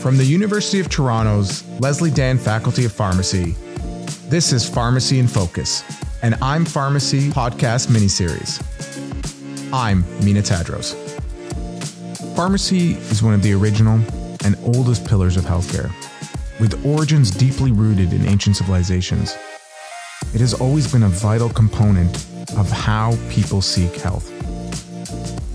From the University of Toronto's Leslie Dan Faculty of Pharmacy, this is Pharmacy in Focus, and I'm Pharmacy podcast miniseries. I'm Mina Tadros. Pharmacy is one of the original and oldest pillars of healthcare, with origins deeply rooted in ancient civilizations. It has always been a vital component of how people seek health.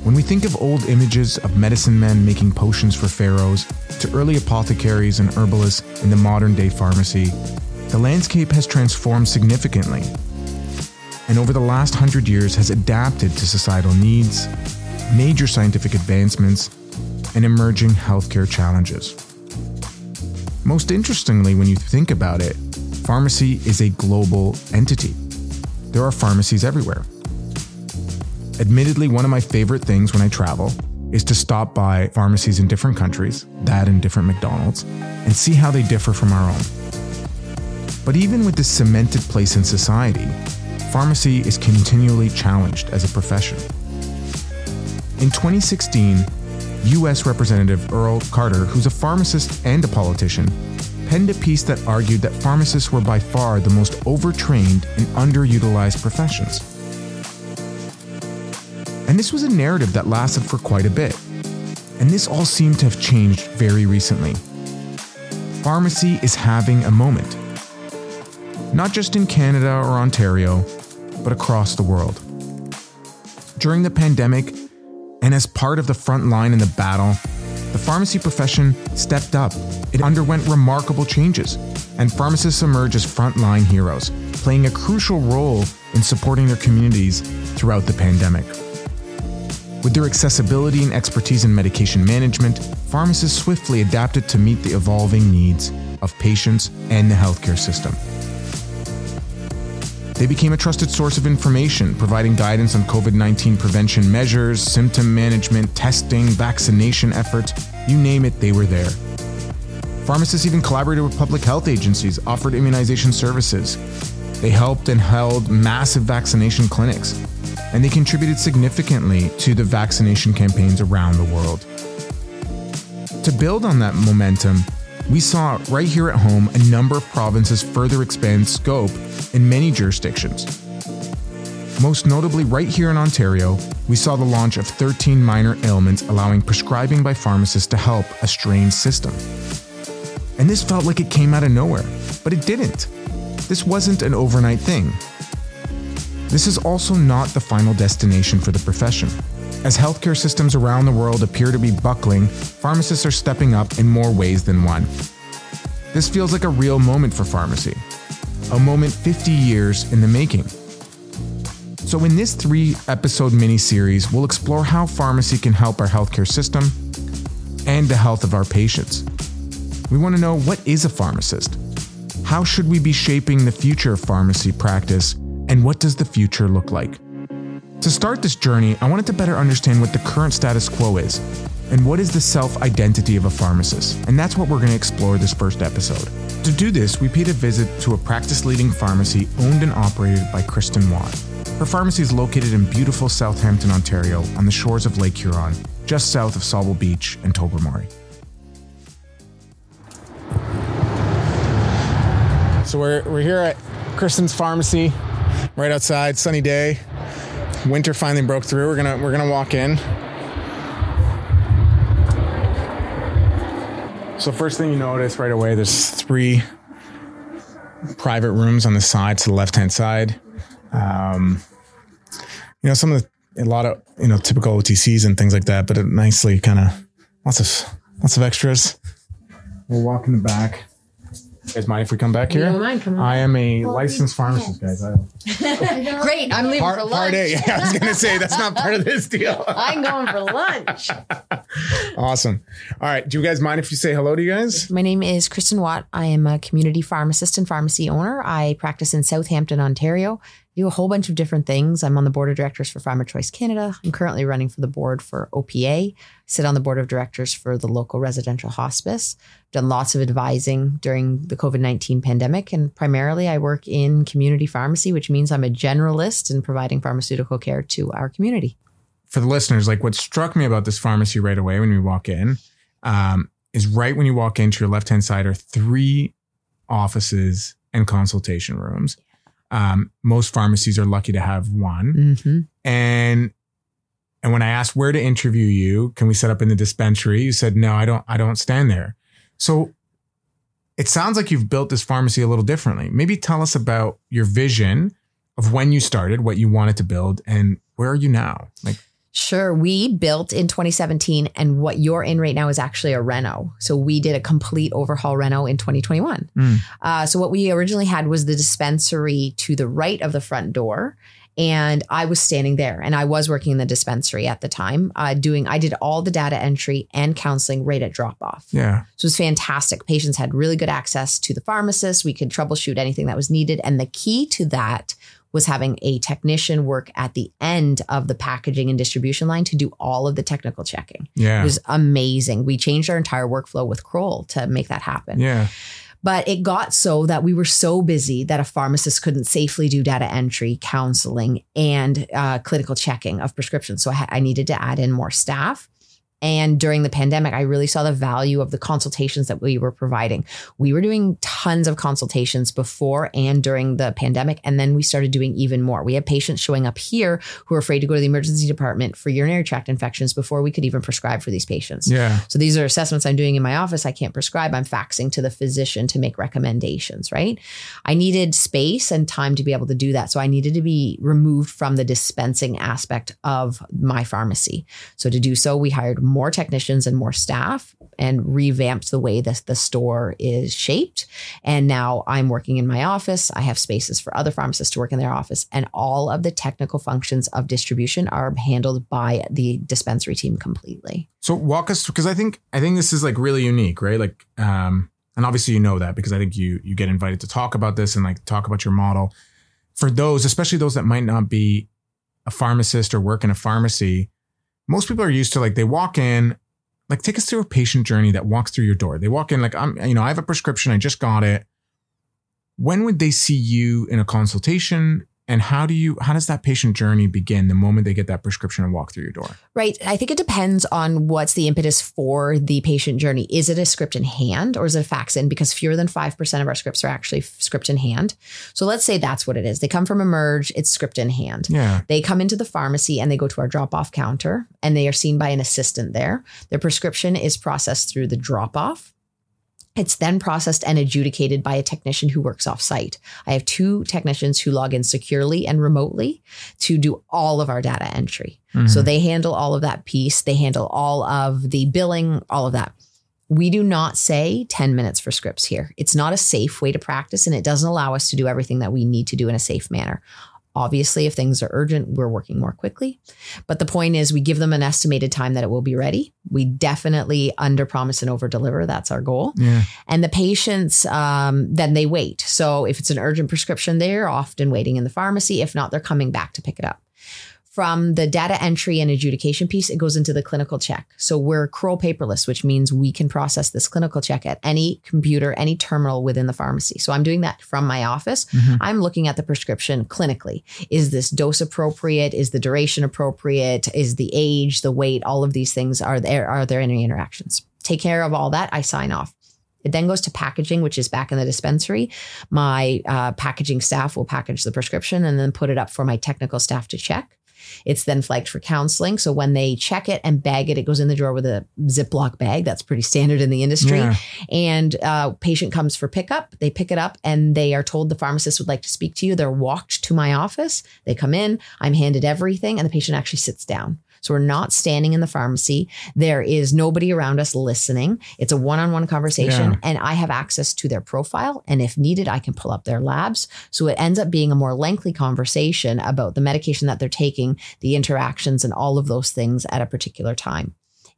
When we think of old images of medicine men making potions for pharaohs, to early apothecaries and herbalists in the modern day pharmacy, the landscape has transformed significantly. And over the last hundred years has adapted to societal needs, major scientific advancements, and emerging healthcare challenges. Most interestingly, when you think about it, pharmacy is a global entity. There are pharmacies everywhere. Admittedly, one of my favorite things when I travel is to stop by pharmacies in different countries, that in different McDonald's, and see how they differ from our own. But even with this cemented place in society, pharmacy is continually challenged as a profession. In 2016, US Representative Earl Carter, who's a pharmacist and a politician, penned a piece that argued that pharmacists were by far the most overtrained and underutilized professions. And this was a narrative that lasted for quite a bit. And this all seemed to have changed very recently. Pharmacy is having a moment. Not just in Canada or Ontario, but across the world. During the pandemic, and as part of the front line in the battle, the pharmacy profession stepped up. It underwent remarkable changes, and pharmacists emerged as frontline heroes, playing a crucial role in supporting their communities throughout the pandemic. With their accessibility and expertise in medication management, pharmacists swiftly adapted to meet the evolving needs of patients and the healthcare system. They became a trusted source of information, providing guidance on COVID 19 prevention measures, symptom management, testing, vaccination efforts you name it, they were there. Pharmacists even collaborated with public health agencies, offered immunization services. They helped and held massive vaccination clinics, and they contributed significantly to the vaccination campaigns around the world. To build on that momentum, we saw right here at home a number of provinces further expand scope in many jurisdictions. Most notably, right here in Ontario, we saw the launch of 13 minor ailments allowing prescribing by pharmacists to help a strained system. And this felt like it came out of nowhere, but it didn't. This wasn't an overnight thing. This is also not the final destination for the profession. As healthcare systems around the world appear to be buckling, pharmacists are stepping up in more ways than one. This feels like a real moment for pharmacy, a moment 50 years in the making. So, in this three episode mini series, we'll explore how pharmacy can help our healthcare system and the health of our patients. We want to know what is a pharmacist? How should we be shaping the future of pharmacy practice? And what does the future look like? To start this journey, I wanted to better understand what the current status quo is and what is the self identity of a pharmacist. And that's what we're going to explore this first episode. To do this, we paid a visit to a practice leading pharmacy owned and operated by Kristen Watt. Her pharmacy is located in beautiful Southampton, Ontario, on the shores of Lake Huron, just south of Sauble Beach and Tobermory. So we're, we're here at Kristen's Pharmacy, right outside, sunny day. Winter finally broke through. We're gonna we're gonna walk in. So first thing you notice right away, there's three private rooms on the side to the left hand side. Um, you know, some of the a lot of you know typical OTCs and things like that, but it nicely kind of lots of lots of extras. We'll walk in the back. You guys mind if we come back here? don't mind, come on. I am a licensed pharmacist, guys. I, Great, I'm leaving part, for part lunch. A. I was gonna say that's not part of this deal. I'm going for lunch. Awesome. All right. Do you guys mind if you say hello to you guys? My name is Kristen Watt. I am a community pharmacist and pharmacy owner. I practice in Southampton, Ontario. Do a whole bunch of different things. I'm on the board of directors for PharmaChoice Canada. I'm currently running for the board for OPA. Sit on the board of directors for the local residential hospice. Done lots of advising during the COVID 19 pandemic. And primarily, I work in community pharmacy, which means I'm a generalist in providing pharmaceutical care to our community. For the listeners, like what struck me about this pharmacy right away when we walk in, um, is right when you walk into your left hand side are three offices and consultation rooms. Um, most pharmacies are lucky to have one. hmm And and when I asked where to interview you, can we set up in the dispensary? You said no, I don't. I don't stand there. So it sounds like you've built this pharmacy a little differently. Maybe tell us about your vision of when you started, what you wanted to build, and where are you now? Like, Sure. We built in 2017, and what you're in right now is actually a reno. So we did a complete overhaul reno in 2021. Mm. Uh, so what we originally had was the dispensary to the right of the front door. And I was standing there and I was working in the dispensary at the time, uh, doing, I did all the data entry and counseling right at drop off. yeah, So it was fantastic. Patients had really good access to the pharmacist. We could troubleshoot anything that was needed. And the key to that was having a technician work at the end of the packaging and distribution line to do all of the technical checking. Yeah. It was amazing. We changed our entire workflow with Kroll to make that happen. yeah, But it got so that we were so busy that a pharmacist couldn't safely do data entry, counseling, and uh, clinical checking of prescriptions. So I, ha- I needed to add in more staff. And during the pandemic, I really saw the value of the consultations that we were providing. We were doing tons of consultations before and during the pandemic. And then we started doing even more. We had patients showing up here who were afraid to go to the emergency department for urinary tract infections before we could even prescribe for these patients. yeah, So these are assessments I'm doing in my office. I can't prescribe. I'm faxing to the physician to make recommendations, right? I needed space and time to be able to do that. So I needed to be removed from the dispensing aspect of my pharmacy. So to do so, we hired more technicians and more staff and revamped the way that the store is shaped. And now I'm working in my office. I have spaces for other pharmacists to work in their office. And all of the technical functions of distribution are handled by the dispensary team completely. So walk us because I think I think this is like really unique, right? Like, um, and obviously you know that because I think you you get invited to talk about this and like talk about your model. For those, especially those that might not be a pharmacist or work in a pharmacy, most people are used to like they walk in, like take us through a patient journey that walks through your door. They walk in like I'm, you know, I have a prescription, I just got it. When would they see you in a consultation? And how do you how does that patient journey begin the moment they get that prescription and walk through your door? Right. I think it depends on what's the impetus for the patient journey. Is it a script in hand or is it a fax in? Because fewer than 5% of our scripts are actually script in hand. So let's say that's what it is. They come from Emerge, it's script in hand. Yeah. They come into the pharmacy and they go to our drop off counter and they are seen by an assistant there. Their prescription is processed through the drop off. It's then processed and adjudicated by a technician who works off site. I have two technicians who log in securely and remotely to do all of our data entry. Mm-hmm. So they handle all of that piece. They handle all of the billing, all of that. We do not say 10 minutes for scripts here. It's not a safe way to practice and it doesn't allow us to do everything that we need to do in a safe manner. Obviously, if things are urgent, we're working more quickly. But the point is, we give them an estimated time that it will be ready. We definitely under promise and over deliver. That's our goal. yeah. And the patients, um, then they wait. So if it's an urgent prescription, they're often waiting in the pharmacy. If not, they're coming back to pick it up. From the data entry and adjudication piece, it goes into the clinical check. So we're Kroll paperless, which means we can process this clinical check at any computer, any terminal within the pharmacy. So I'm doing that from my office. I'm looking at the prescription clinically. Is this dose appropriate? Is the duration appropriate? Is the age, the weight, all of these things are there? Are there any interactions? Take care of all that. I sign off. It then goes to packaging, which is back in the dispensary. My uh, packaging staff will package the prescription and then put it up for my technical staff to check. It's then flagged for counseling. So when they check it and bag it, it goes in the drawer with a Ziploc bag. That's pretty standard in the industry. Yeah. And uh, patient comes for pickup. They pick it up and they are told the pharmacist would like to speak to you. They're walked to my office. They come in. I'm handed everything, and the patient actually sits down. So we're not standing in the pharmacy. There is nobody around us listening. It's a one-on-one conversation, Yeah. and I have access to their profile. And if needed, I can pull up their labs. So it ends up being a more lengthy conversation about the medication that they're taking, the interactions, and all of those things at a particular time.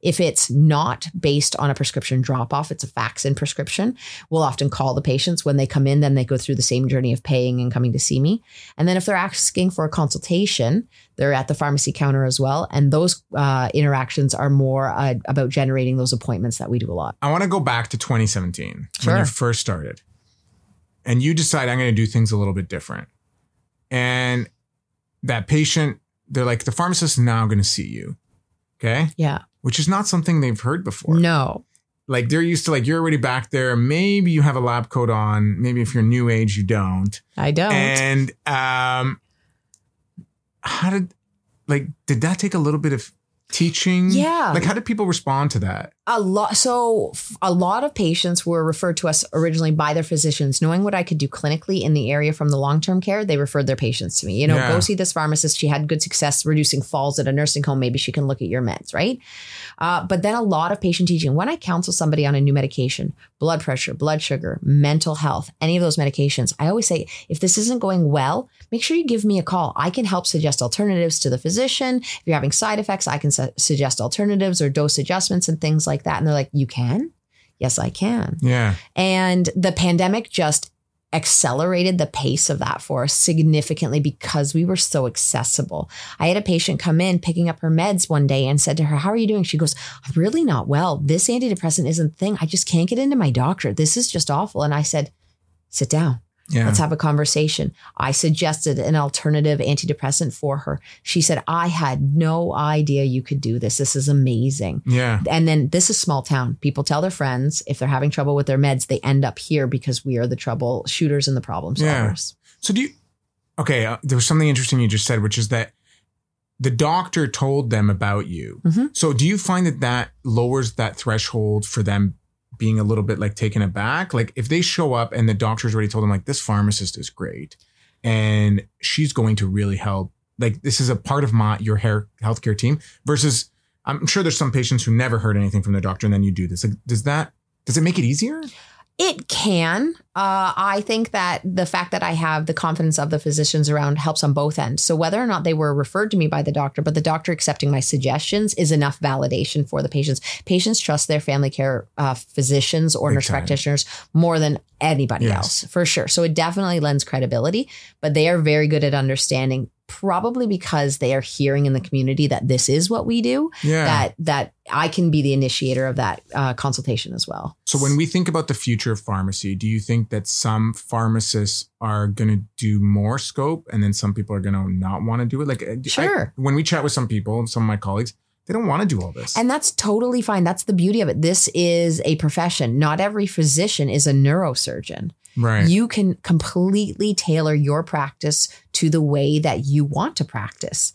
If it's not based on a prescription drop off, it's a fax in prescription. We'll often call the patients when they come in, then they go through the same journey of paying and coming to see me. And then if they're asking for a consultation, they're at the pharmacy counter as well. And those uh, interactions are more uh, about generating those appointments that we do a lot. I want to go back to 2017 when you first started, and you decide I'm going to do things a little bit different, and that patient, they're like the pharmacist is now going to see you, okay, Yeah. Which is not something they've heard before. No. like they're used to like you're already back there. Maybe you have a lab coat on. Maybe if you're new age, you don't. I don't. And um, how did like did that take a little bit of teaching? Yeah. Like how did people respond to that? A lot so a lot of patients were referred to us originally by their physicians knowing what i could do clinically in the area from the long-term care they referred their patients to me. You know Yeah. go see this pharmacist. She had good success reducing falls at a nursing home. Maybe she can look at your meds right? Uh, but then a lot of patient teaching. When i counsel somebody on a new medication blood pressure blood sugar mental health any of those medications i always say if this isn't going well make sure you give me a call. I can help suggest alternatives to the physician. If you're having side effects i can su- suggest alternatives or dose adjustments and things like that and they're like you can yes i can Yeah. and the pandemic just accelerated the pace of that for us significantly because we were so accessible. I had a patient come in picking up her meds one day and said to her, How are you doing? She goes, I'm really not well. This antidepressant isn't the thing. I just can't get into my doctor. This is just awful. And I said, Sit down. Yeah. Let's have a conversation. I suggested an alternative antidepressant for her. She said, I had no idea you could do this. This is amazing. yeah. And then this is small town. People tell their friends if they're having trouble with their meds, they end up here because we are the troubleshooters and the problem Yeah. solvers. So do you? Okay, uh, there was something interesting you just said, which is that the doctor told them about you. Mhm. So do you find that that lowers that threshold for them being a little bit like taken aback? Like if they show up and the doctor's already told them like this pharmacist is great and she's going to really help. Like this is a part of my your hair healthcare team versus I'm sure there's some patients who never heard anything from their doctor and then you do this. Like does that does it make it easier? It can. Uh, I think that the fact that I have the confidence of the physicians around helps on both ends. So whether or not they were referred to me by the doctor, but the doctor accepting my suggestions is enough validation for the patients. Patients trust their family care uh, physicians or Big nurse time. practitioners more than anybody Yes. else, for sure. So it definitely lends credibility, but they are very good at understanding. Probably because they are hearing in the community that this is what we do, Yeah. that that I can be the initiator of that uh, consultation as well. So when we think about the future of pharmacy, do you think that some pharmacists are going to do more scope and then some people are going to not want to do it? Like uh, I- Sure. when we chat with some people, and some of my colleagues, they don't want to do all this. And that's totally fine. That's the beauty of it. This is a profession. Not every physician is a neurosurgeon. Right. You can completely tailor your practice to the way that you want to practice.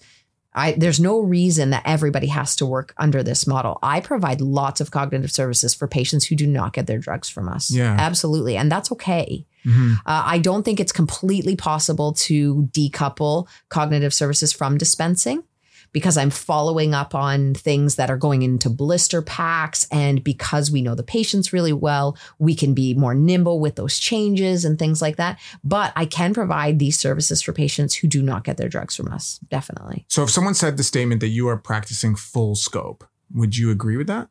I, there's no reason that everybody has to work under this model. I provide lots of cognitive services for patients who do not get their drugs from us. Yeah. Absolutely. And that's okay. Mhm. Uh, I don't think it's completely possible to decouple cognitive services from dispensing because I'm following up on things that are going into blister packs. And because we know the patients really well, we can be more nimble with those changes and things like that. But I can provide these services for patients who do not get their drugs from us. Definitely. So if someone said the statement that you are practicing full scope, would you agree with that?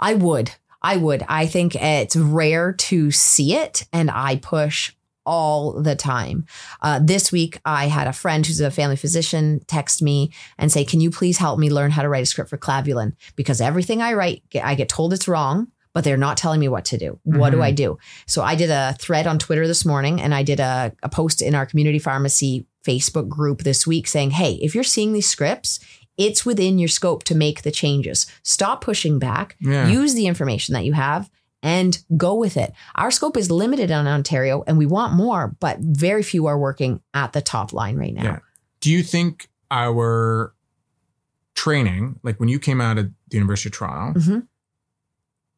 I would. I would. I think it's rare to see it, and I push all the time. Uh, this week, I had a friend who's a family physician text me and say, Can you please help me learn how to write a script for Clavulin? Because everything I write, I get told it's wrong. But they're not telling me what to do. What do Mhm. I do? So I did a thread on Twitter this morning and I did a, a post in our community pharmacy Facebook group this week saying, Hey, if you're seeing these scripts, it's within your scope to make the changes. Stop pushing back Yeah. use the information that you have and go with it. Our scope is limited on Ontario and we want more, but very few are working at the top line right now. Yeah. Do you think our training, like when you came out of the University of Toronto, Mhm.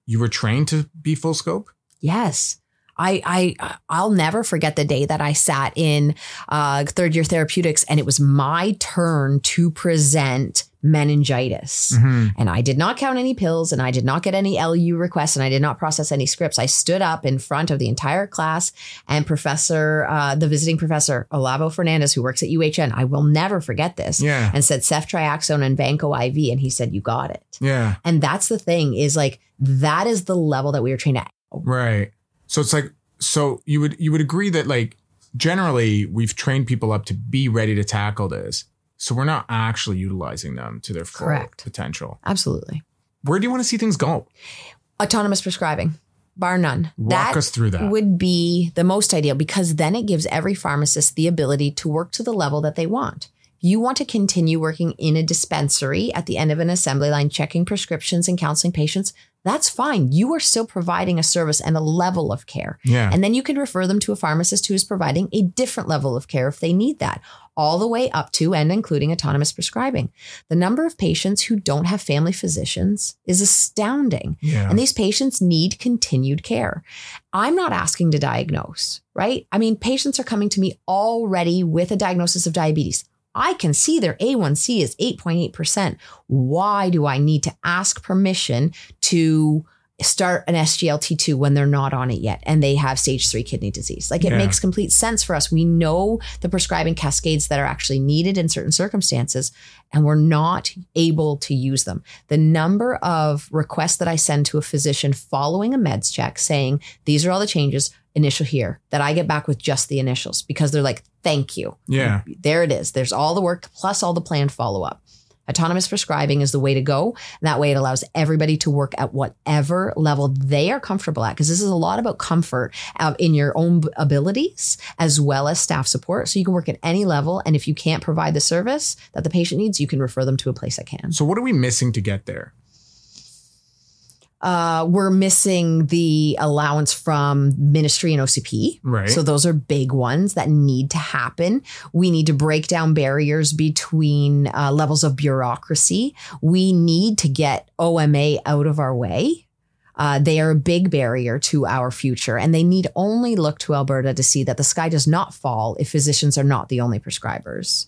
you were trained to be full scope? Yes. I, I I'll never forget the day that I sat in uh, third year therapeutics and it was my turn to present meningitis. Mhm. And I did not count any pills and I did not get any LU requests and I did not process any scripts. I stood up in front of the entire class and Professor, uh, the visiting professor, Olavo Fernandes, who works at UHN, I will never forget this, Yeah. and said ceftriaxone and Vanco IV. And he said, You got it. Yeah. And that's the thing is like, that is the level that we were trained at. Right. So it's like so you would you would agree that like generally we've trained people up to be ready to tackle this. So we're not actually utilizing them to their full Correct. potential. Absolutely. Where do you want to see things go? Autonomous prescribing, bar none. Walk us through that. would be the most ideal because then it gives every pharmacist the ability to work to the level that they want. You want to continue working in a dispensary at the end of an assembly line, checking prescriptions and counseling patients. That's fine. You are still providing a service and a level of care. Yeah. And then you can refer them to a pharmacist who is providing a different level of care if they need that, all the way up to and including autonomous prescribing. The number of patients who don't have family physicians is astounding. yeah. And these patients need continued care. I'm not asking to diagnose, right? I mean, patients are coming to me already with a diagnosis of diabetes. I can see their A1C is 8.8%. Why do I need to ask permission to start an SGLT2 when they're not on it yet and they have stage three kidney disease? Like it Yeah. makes complete sense for us. We know the prescribing cascades that are actually needed in certain circumstances, and we're not able to use them. The number of requests that I send to a physician following a meds check saying, these are all the changes, initial here, that I get back with just the initials because they're like, thank you. Yeah. There it is. There's all the work plus all the planned follow up. Autonomous prescribing is the way to go. That way, it allows everybody to work at whatever level they are comfortable at. Because this is a lot about comfort uh, in your own abilities as well as staff support. So you can work at any level. And if you can't provide the service that the patient needs, you can refer them to a place that can. So what are we missing to get there? Uh, we're missing the allowance from ministry and OCP. Right. So those are big ones that need to happen. We need to break down barriers between uh, levels of bureaucracy. We need to get OMA out of our way. Uh, they are a big barrier to our future, and they need only look to Alberta to see that the sky does not fall if physicians are not the only prescribers.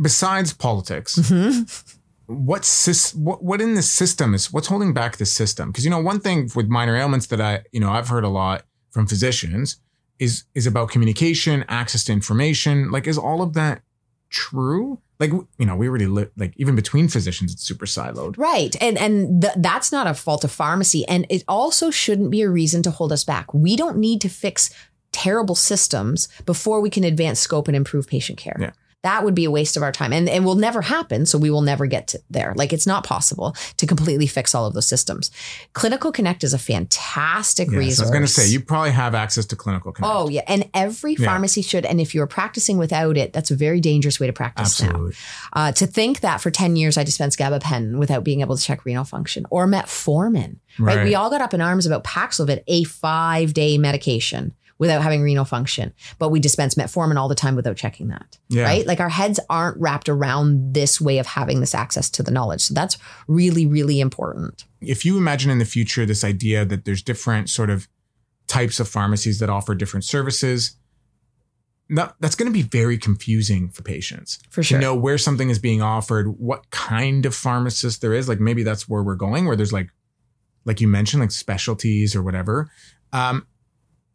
Besides politics, Mhm. what sys- what what in the system is what's holding back the system? Because you know, one thing with minor ailments that I you know I've heard a lot from physicians is is about communication, access to information. Like, is all of that true? Like, you know, we already live like even between physicians, it's super siloed. Right. And and th- that's not a fault of pharmacy and it also shouldn't be a reason to hold us back. We don't need to fix terrible systems before we can advance scope and improve patient care. Yeah. That would be a waste of our time and, it will never happen. So we will never get to there. Like it's not possible to completely fix all of those systems. Clinical Connect is a fantastic Yes, resource. I was going to say you probably have access to clinical connect. Oh yeah, and every Yeah. pharmacy should. And if you're practicing without it, that's a very dangerous way to practice now. absolutely. Uh, to think that for 10 years I dispensed gabapentin without being able to check renal function or metformin, right? Right. We all got up in arms about Paxlovid, a five day medication without having renal function, but we dispense metformin all the time without checking that, Yeah. right? Like our heads aren't wrapped around this way of having this access to the knowledge. So that's really, really important. if you imagine in the future this idea that there's different sort of types of pharmacies that offer different services, that, that's going to be very confusing for patients For sure. to know where something is being offered, what kind of pharmacist there is. Like maybe that's where we're going, where there's like, like you mentioned, like specialties or whatever. Um,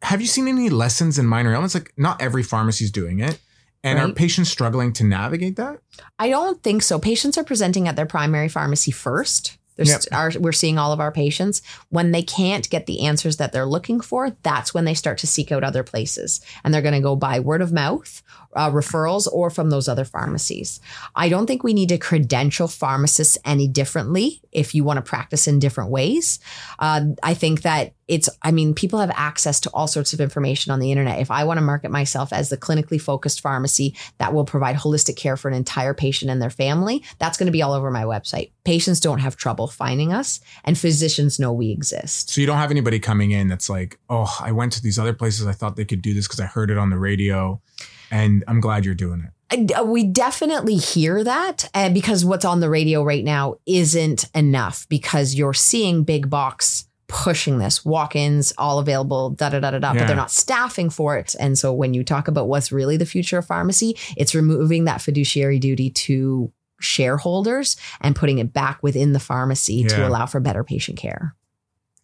have you seen any lessons in minor ailments? Like not every pharmacy is doing it. And are Right. patients struggling to navigate that? I don't think so. Patients are presenting at their primary pharmacy first. Yep. our, we're seeing all of our patients when they can't get the answers that they're looking for. That's when they start to seek out other places, and they're going to go by word of mouth, uh, referrals, or from those other pharmacies. I don't think we need to credential pharmacists any differently if you want to practice in different ways. Uh, I think that it's, I mean, people have access to all sorts of information on the internet. If I want to market myself as the clinically focused pharmacy that will provide holistic care for an entire patient and their family, that's going to be all over my website. Patients don't have trouble finding us, and physicians know we exist. So you don't have anybody coming in that's like, oh, I went to these other places. I thought they could do this because I heard it on the radio. And I'm glad you're doing it. Uh, we definitely hear that and because what's on the radio right now isn't enough because you're seeing big box pushing this walk-ins all available da da da da da but they're not staffing for it and so when you talk about what's really the future of pharmacy it's removing that fiduciary duty to shareholders and putting it back within the pharmacy to allow for better patient care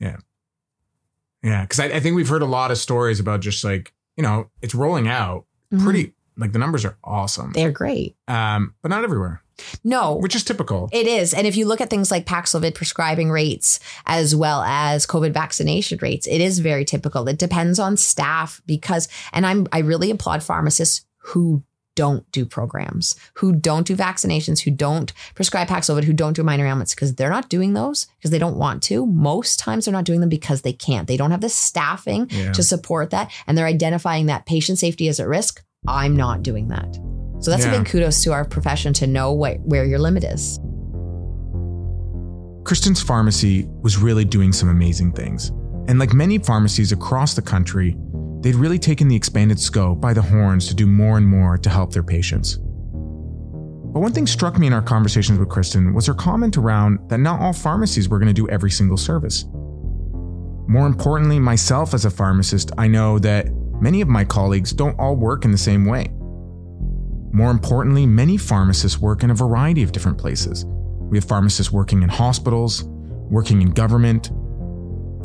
yeah Yeah. Cause I, I think we've heard a lot of stories about just like, you know, it's rolling out pretty, like the numbers are awesome. they're great Um, but not everywhere, no which is typical. It is. And if you look at things like Paxlovid prescribing rates as well as COVID vaccination rates, it is very typical. It depends on staff because, and I'm, I really applaud pharmacists who don't do programs, who don't do vaccinations, who don't prescribe Paxlovid, who don't do minor ailments because they're not doing those because they don't want to. Most times they're not doing them because they can't. They don't have the staffing Yeah. to support that. And they're identifying that patient safety is at risk. I'm not doing that. So that's Yeah. a big kudos to our profession to know what, where your limit is. Kristen's pharmacy was really doing some amazing things. And like many pharmacies across the country, they'd really taken the expanded scope by the horns to do more and more to help their patients. But one thing struck me in our conversations with Kristen was her comment around that not all pharmacies were going to do every single service. More importantly, myself as a pharmacist, I know that many of my colleagues don't all work in the same way. More importantly, many pharmacists work in a variety of different places. We have pharmacists working in hospitals, working in government,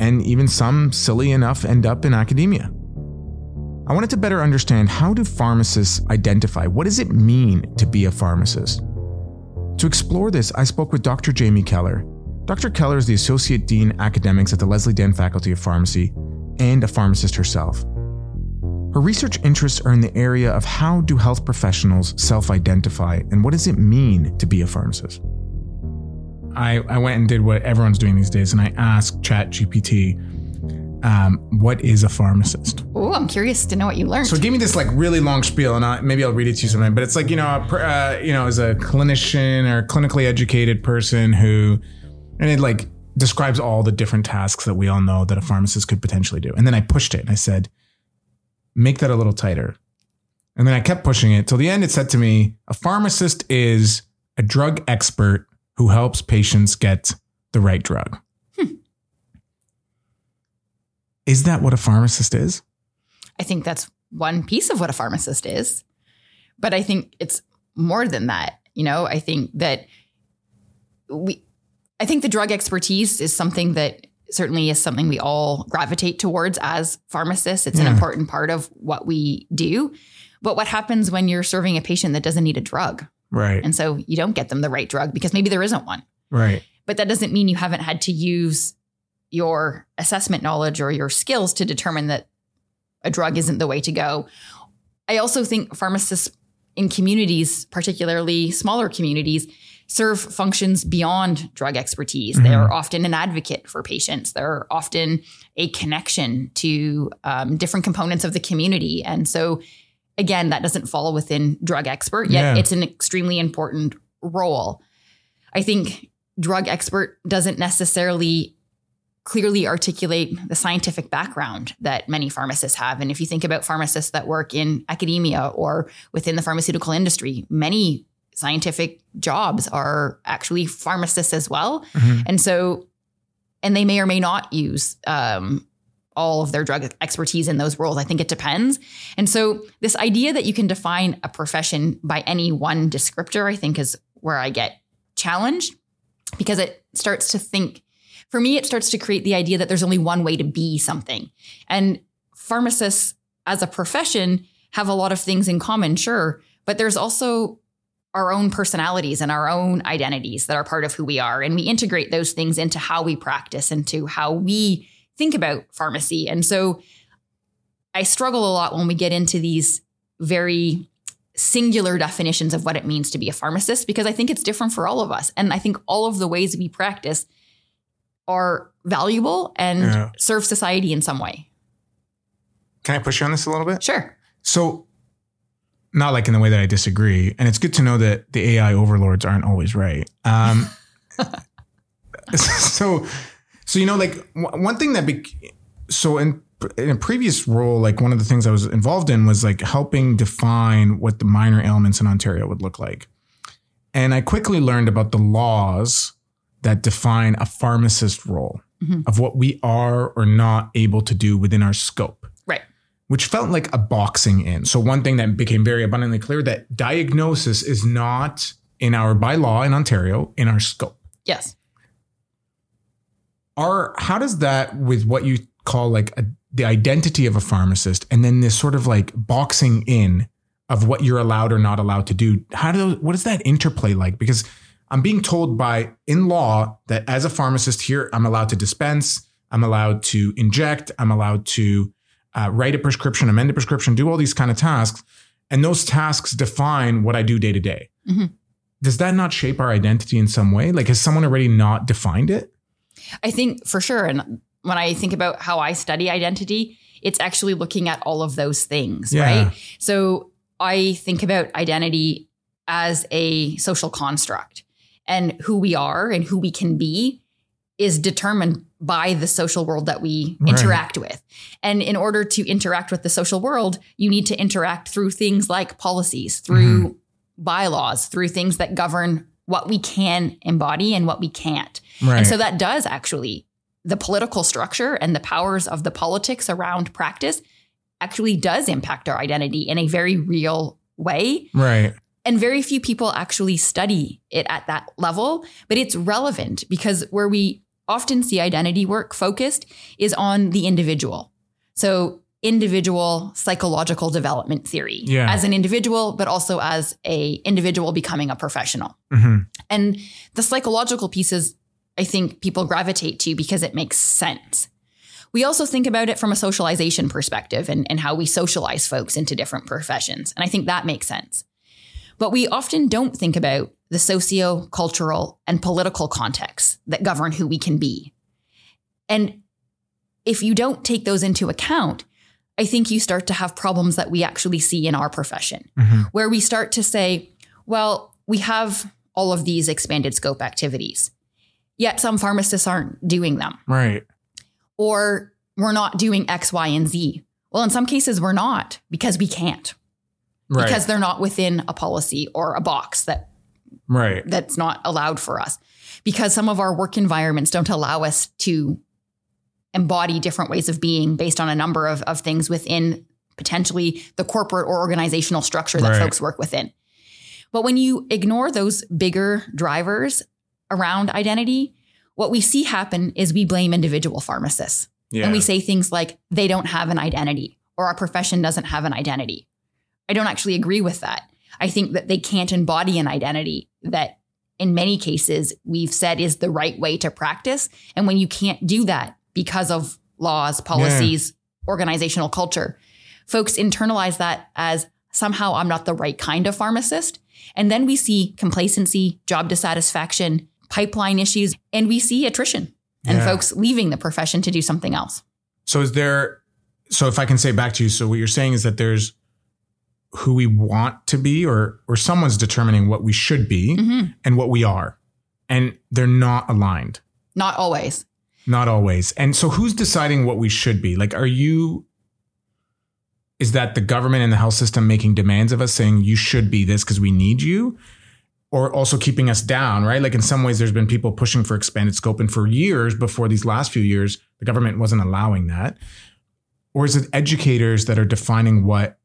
and even some, silly enough, end up in academia. I wanted to better understand how do pharmacists identify? What does it mean to be a pharmacist? To explore this, I spoke with Dr. Jamie Kellar. Dr. Kellar is the Associate Dean Academics at the Leslie Dan Faculty of Pharmacy and a pharmacist herself. Her research interests are in the area of how do health professionals self-identify and what does it mean to be a pharmacist? I, I went and did what everyone's doing these days and I asked ChatGPT, um, what is a pharmacist? Oh, I'm curious to know what you learned. So give me this like really long spiel, and I, maybe I'll read it to you sometime. But it's like you know, uh, you know, as a clinician or clinically educated person who, and it like describes all the different tasks that we all know that a pharmacist could potentially do. And then I pushed it and I said, make that a little tighter. And then I kept pushing it till the end. It said to me, a pharmacist is a drug expert who helps patients get the right drug. Is that what a pharmacist is? I think that's one piece of what a pharmacist is. But I think it's more than that. You know, I think that we, I think the drug expertise is something that certainly is something we all gravitate towards as pharmacists. It's yeah. an important part of what we do. But what happens when you're serving a patient that doesn't need a drug? Right. And so you don't get them the right drug because maybe there isn't one. Right. But that doesn't mean you haven't had to use your assessment knowledge or your skills to determine that a drug isn't the way to go. I also think pharmacists in communities, particularly smaller communities, serve functions beyond drug expertise. Mm-hmm. They're often an advocate for patients. They're often a connection to um, different components of the community. And so, again, that doesn't fall within drug expert, yet yeah. it's an extremely important role. I think drug expert doesn't necessarily clearly articulate the scientific background that many pharmacists have. And if you think about pharmacists that work in academia or within the pharmaceutical industry, many scientific jobs are actually pharmacists as well. Mm-hmm. And so, and they may or may not use um, all of their drug expertise in those roles. I think it depends. And so, this idea that you can define a profession by any one descriptor, I think, is where I get challenged because it starts to think for me, it starts to create the idea that there's only one way to be something. And pharmacists as a profession have a lot of things in common, sure, but there's also our own personalities and our own identities that are part of who we are. And we integrate those things into how we practice, into how we think about pharmacy. And so I struggle a lot when we get into these very singular definitions of what it means to be a pharmacist because I think it's different for all of us. And I think all of the ways we practice are valuable and yeah. serve society in some way. Can I push you on this a little bit? Sure. So, not like in the way that I disagree, and it's good to know that the AI overlords aren't always right. Um, so, so you know, like one thing that be, so in in a previous role, like one of the things I was involved in was like helping define what the minor ailments in Ontario would look like, and I quickly learned about the laws that define a pharmacist role mm-hmm. of what we are or not able to do within our scope. Right. Which felt like a boxing in. So one thing that became very abundantly clear that diagnosis is not in our bylaw in Ontario in our scope. Yes. Are how does that with what you call like a, the identity of a pharmacist and then this sort of like boxing in of what you're allowed or not allowed to do how do those, what is that interplay like because I'm being told by in law that as a pharmacist here, I'm allowed to dispense, I'm allowed to inject, I'm allowed to uh, write a prescription, amend a prescription, do all these kind of tasks. And those tasks define what I do day to day. Mm-hmm. Does that not shape our identity in some way? Like, has someone already not defined it? I think for sure. And when I think about how I study identity, it's actually looking at all of those things, yeah. right? So I think about identity as a social construct and who we are and who we can be is determined by the social world that we Right. interact with. And in order to interact with the social world, you need to interact through things like policies, through mm-hmm. bylaws, through things that govern what we can embody and what we can't. Right. And so that does actually, the political structure and the powers of the politics around practice actually does impact our identity in a very real way. right. And very few people actually study it at that level, but it's relevant because where we often see identity work focused is on the individual. So, individual psychological development theory Yeah. as an individual, but also as a individual becoming a professional. hmm And the psychological pieces, I think people gravitate to because it makes sense. We also think about it from a socialization perspective and, and how we socialize folks into different professions. And I think that makes sense. But we often don't think about the socio cultural and political contexts that govern who we can be. And if you don't take those into account, I think you start to have problems that we actually see in our profession hmm where we start to say, well, we have all of these expanded scope activities, yet some pharmacists aren't doing them, Right. or we're not doing X, Y, and Z. Well, in some cases, we're not because we can't, Right. because they're not within a policy or a box that right. that's not allowed for us, because some of our work environments don't allow us to embody different ways of being based on a number of, of things within potentially the corporate or organizational structure that Right. folks work within. But when you ignore those bigger drivers around identity, what we see happen is we blame individual pharmacists. Yeah. And we say things like they don't have an identity or our profession doesn't have an identity. I don't actually agree with that. I think that they can't embody an identity that in many cases we've said is the right way to practice. And when you can't do that because of laws, policies, organizational culture, folks internalize that as somehow I'm not the right kind of pharmacist. And then we see complacency, job dissatisfaction, pipeline issues, and we see attrition and Yeah. folks leaving the profession to do something else. So is there so if I can say back to you, so what you're saying is that there's who we want to be or or someone's determining what we should be Mhm. and what we are. And they're not aligned. Not always. Not always. And so who's deciding what we should be? Like are you is that the government and the health system making demands of us saying you should be this because we need you? Or also keeping us down, right? Like in some ways, there's been people pushing for expanded scope. And for years before these last few years, the government wasn't allowing that. Or is it educators that are defining what,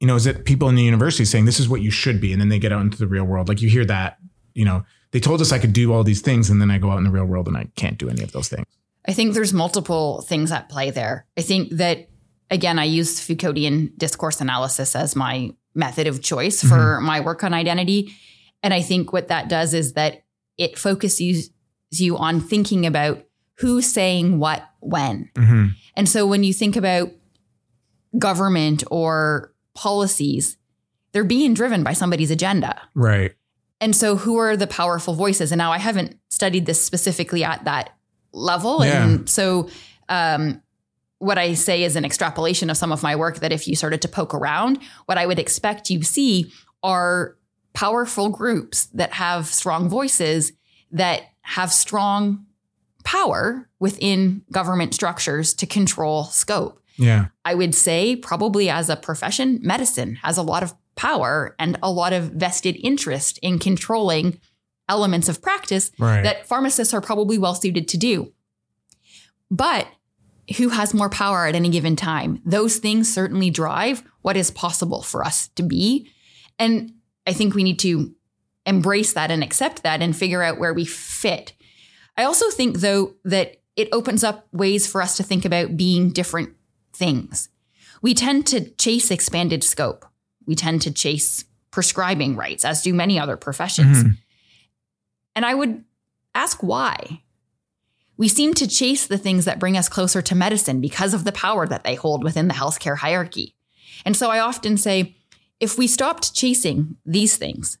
you know, is it people in the university saying this is what you should be? And then they get out into the real world. Like you hear that, you know, they told us I could do all these things. And then I go out in the real world and I can't do any of those things. I think there's multiple things at play there. I think that again, I use Foucauldian discourse analysis as my method of choice for my work on identity. And I think what that does is that it focuses you on thinking about who's saying what when. Mm-hmm. And so when you think about government or policies, they're being driven by somebody's agenda. Right. And so, who are the powerful voices? And now I haven't studied this specifically at that level. Yeah. And so, um, what I say is an extrapolation of some of my work that if you started to poke around, what I would expect you see are powerful groups that have strong voices that have strong power within government structures to control scope. Yeah. I would say, probably as a profession, medicine has a lot of power and a lot of vested interest in controlling elements of practice Right. that pharmacists are probably well suited to do. But who has more power at any given time? Those things certainly drive what is possible for us to be. And I think we need to embrace that and accept that and figure out where we fit. I also think, though, that it opens up ways for us to think about being different things. We tend to chase expanded scope. We tend to chase prescribing rights, as do many other professions. Mhm. And I would ask why. We seem to chase the things that bring us closer to medicine because of the power that they hold within the healthcare hierarchy. And so I often say if we stopped chasing these things,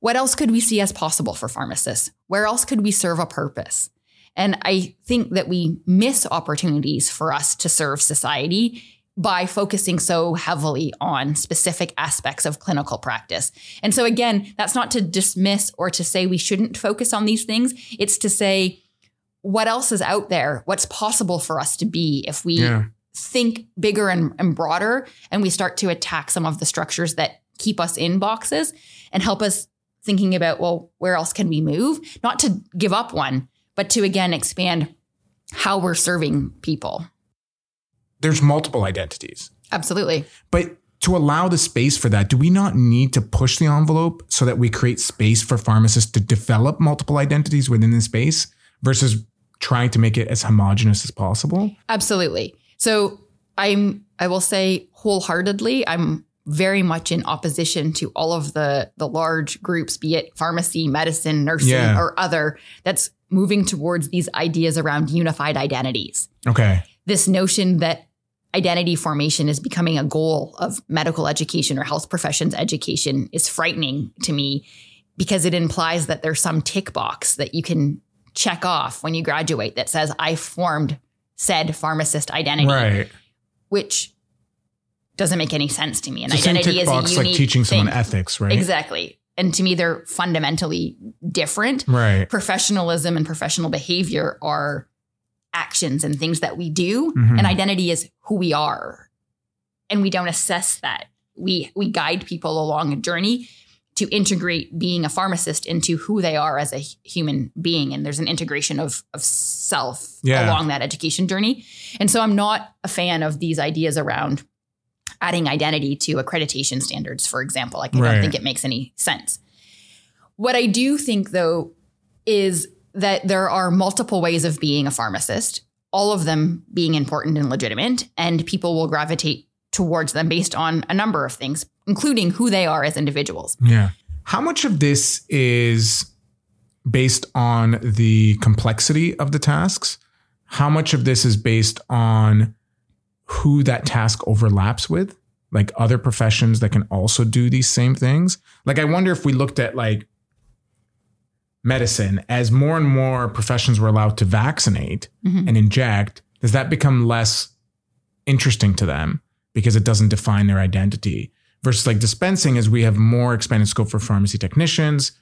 what else could we see as possible for pharmacists? Where else could we serve a purpose? And I think that we miss opportunities for us to serve society by focusing so heavily on specific aspects of clinical practice. And so, again, that's not to dismiss or to say we shouldn't focus on these things. It's to say what else is out there? What's possible for us to be if we Yeah. think bigger and, and broader and we start to attack some of the structures that keep us in boxes and help us thinking about, well, where else can we move? Not to give up one, but to again expand how we're serving people. There's multiple identities. Absolutely. But to allow the space for that, do we not need to push the envelope so that we create space for pharmacists to develop multiple identities within the space versus trying to make it as homogenous as possible? Absolutely. So I'm I will say wholeheartedly, I'm very much in opposition to all of the the large groups, be it pharmacy, medicine, nursing, Yeah. or other, that's moving towards these ideas around unified identities. Okay. This notion that identity formation is becoming a goal of medical education or health professions education is frightening to me because it implies that there's some tick box that you can check off when you graduate that says I formed said pharmacist identity Right. which doesn't make any sense to me. An It's same identity tick is box a like unique teaching someone ethics, right? Exactly. And to me, they're fundamentally different. Right. Professionalism and professional behavior are actions and things that we do, Mhm. and identity is who we are. And we don't assess that. We we guide people along a journey to integrate being a pharmacist into who they are as a human being. And there's an integration of, of self Yeah. along that education journey. And so I'm not a fan of these ideas around adding identity to accreditation standards, for example. Like, I Right. don't think it makes any sense. What I do think, though, is that there are multiple ways of being a pharmacist, all of them being important and legitimate, and people will gravitate towards them based on a number of things, including who they are as individuals. Yeah. How much of this is based on the complexity of the tasks? How much of this is based on who that task overlaps with? Like other professions that can also do these same things? Like, I wonder if we looked at like medicine as more and more professions were allowed to vaccinate Mhm. and inject, does that become less interesting to them because it doesn't define their identity? Versus like dispensing, as we have more expanded scope for pharmacy technicians,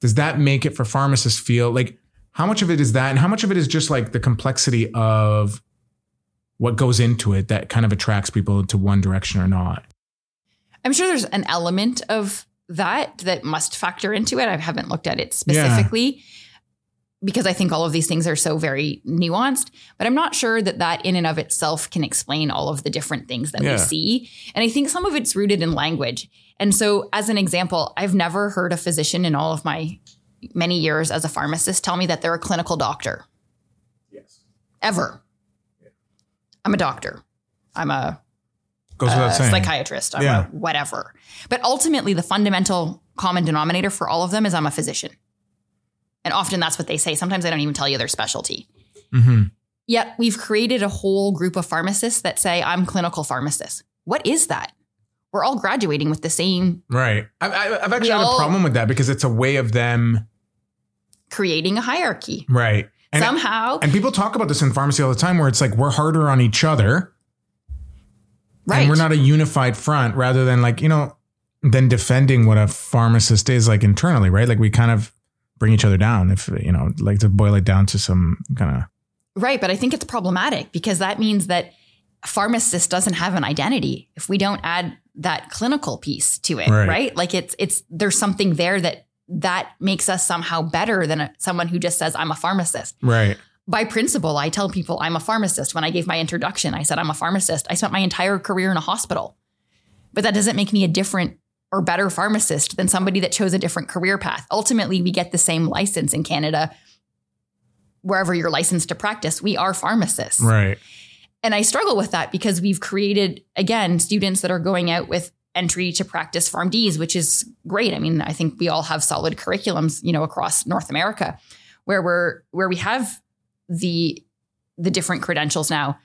does that make it for pharmacists feel like how much of it is that and how much of it is just like the complexity of what goes into it that kind of attracts people to one direction or not? I'm sure there's an element of that that must factor into it. I haven't looked at it specifically because I think all of these things are so very nuanced, but I'm not sure that that in and of itself can explain all of the different things that Yeah. we see. And I think some of it's rooted in language. And so, as an example, I've never heard a physician in all of my many years as a pharmacist tell me that they're a clinical doctor Yes. ever. I'm a doctor. I'm a Goes without a saying. psychiatrist, I'm Yeah. a whatever. But ultimately, the fundamental common denominator for all of them is I'm a physician. And often that's what they say. Sometimes they don't even tell you their specialty. hmm Yet we've created a whole group of pharmacists that say, I'm clinical pharmacist. What is that? We're all graduating with the same Right. I, I, I've actually had a problem with that because it's a way of them. creating a hierarchy. Right. And, Somehow, and people talk about this in pharmacy all the time where it's like we're harder on each other right. and we're not a unified front rather than like, you know, than defending what a pharmacist is like internally, right? Like we kind of bring each other down if, you know, like to boil it down to some kind of. Right, but I think it's problematic because that means that pharmacist doesn't have an identity if we don't add that clinical piece to it, Right. right? Like it's it's there's something there that that makes us somehow better than a, someone who just says I'm a pharmacist. Right. By principle, I tell people I'm a pharmacist. When I gave my introduction, I said I'm a pharmacist. I spent my entire career in a hospital. But that doesn't make me a different or better pharmacist than somebody that chose a different career path. Ultimately, we get the same license in Canada wherever you're licensed to practice. We are pharmacists. Right. And I struggle with that because we've created, again, students that are going out with entry to practice PharmDs, which is great. I mean, I think we all have solid curriculums, you know, across North America where we're where we have the the different credentials now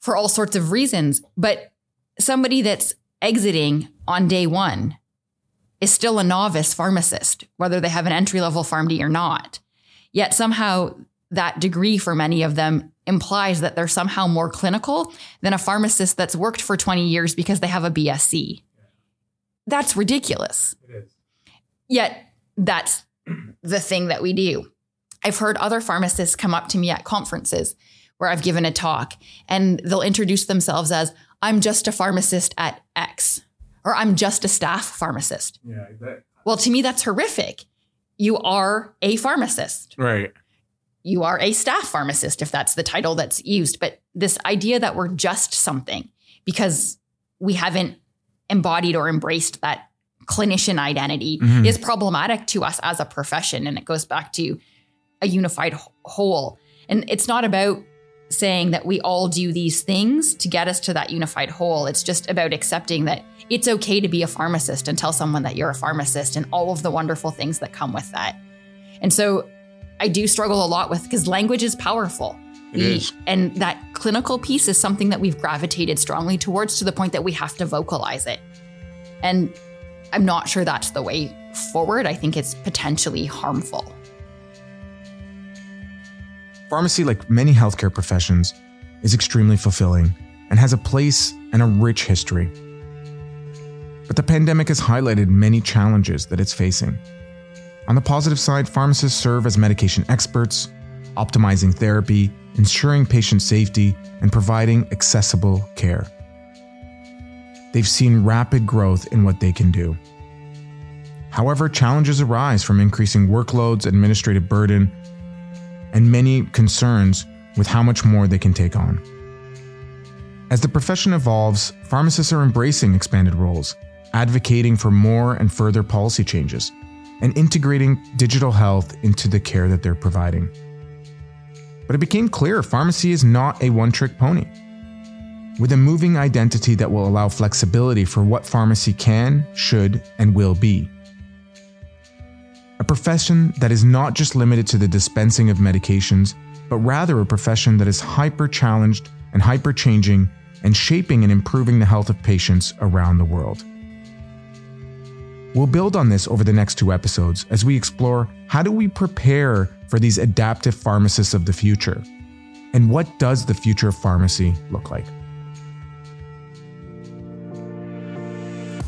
for all sorts of reasons. But somebody that's exiting on day one is still a novice pharmacist, whether they have an entry level PharmD or not. Yet somehow that degree for many of them implies that they're somehow more clinical than a pharmacist that's worked for 20 years because they have a BSc. That's ridiculous. It is. Yet that's the thing that we do. I've heard other pharmacists come up to me at conferences where I've given a talk and they'll introduce themselves as, I'm just a pharmacist at X, or I'm just a staff pharmacist. Yeah. That, Well, to me, that's horrific. You are a pharmacist. right. You are a staff pharmacist, if that's the title that's used. But this idea that we're just something because we haven't embodied or embraced that clinician identity Mhm. is problematic to us as a profession. And it goes back to a unified whole. And it's not about saying that we all do these things to get us to that unified whole. It's just about accepting that it's okay to be a pharmacist and tell someone that you're a pharmacist and all of the wonderful things that come with that. And so I do struggle a lot with because language is powerful. It We- is. And that clinical piece is something that we've gravitated strongly towards to the point that we have to vocalize it. And I'm not sure that's the way forward. I think it's potentially harmful. Pharmacy, like many healthcare professions, is extremely fulfilling and has a place and a rich history. But the pandemic has highlighted many challenges that it's facing. On the positive side, pharmacists serve as medication experts, optimizing therapy, ensuring patient safety, and providing accessible care. They've seen rapid growth in what they can do. However, challenges arise from increasing workloads, administrative burden, and many concerns with how much more they can take on. As the profession evolves, pharmacists are embracing expanded roles, advocating for more and further policy changes, and integrating digital health into the care that they're providing. But it became clear pharmacy is not a one trick pony. With a moving identity that will allow flexibility for what pharmacy can, should, and will be. A profession that is not just limited to the dispensing of medications, but rather a profession that is hyper challenged and hyper changing and shaping and improving the health of patients around the world. We'll build on this over the next two episodes as we explore how do we prepare for these adaptive pharmacists of the future? And what does the future of pharmacy look like?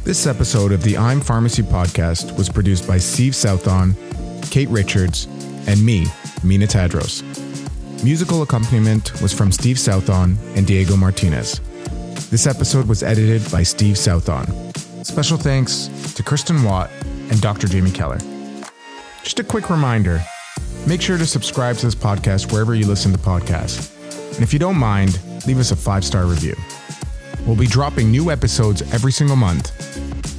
This episode of the I'm Pharmacy podcast was produced by Steve Southon, Kate Richards, and me, Mina Tadros. Musical accompaniment was from Steve Southon and Diego Martinez. This episode was edited by Steve Southon. Special thanks to Kristen Watt and Dr. Jamie Kellar. Just a quick reminder make sure to subscribe to this podcast wherever you listen to podcasts. And if you don't mind, leave us a five star review. We'll be dropping new episodes every single month,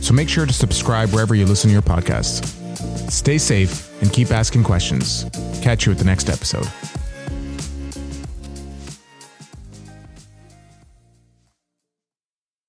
so make sure to subscribe wherever you listen to your podcasts. Stay safe and keep asking questions. Catch you at the next episode.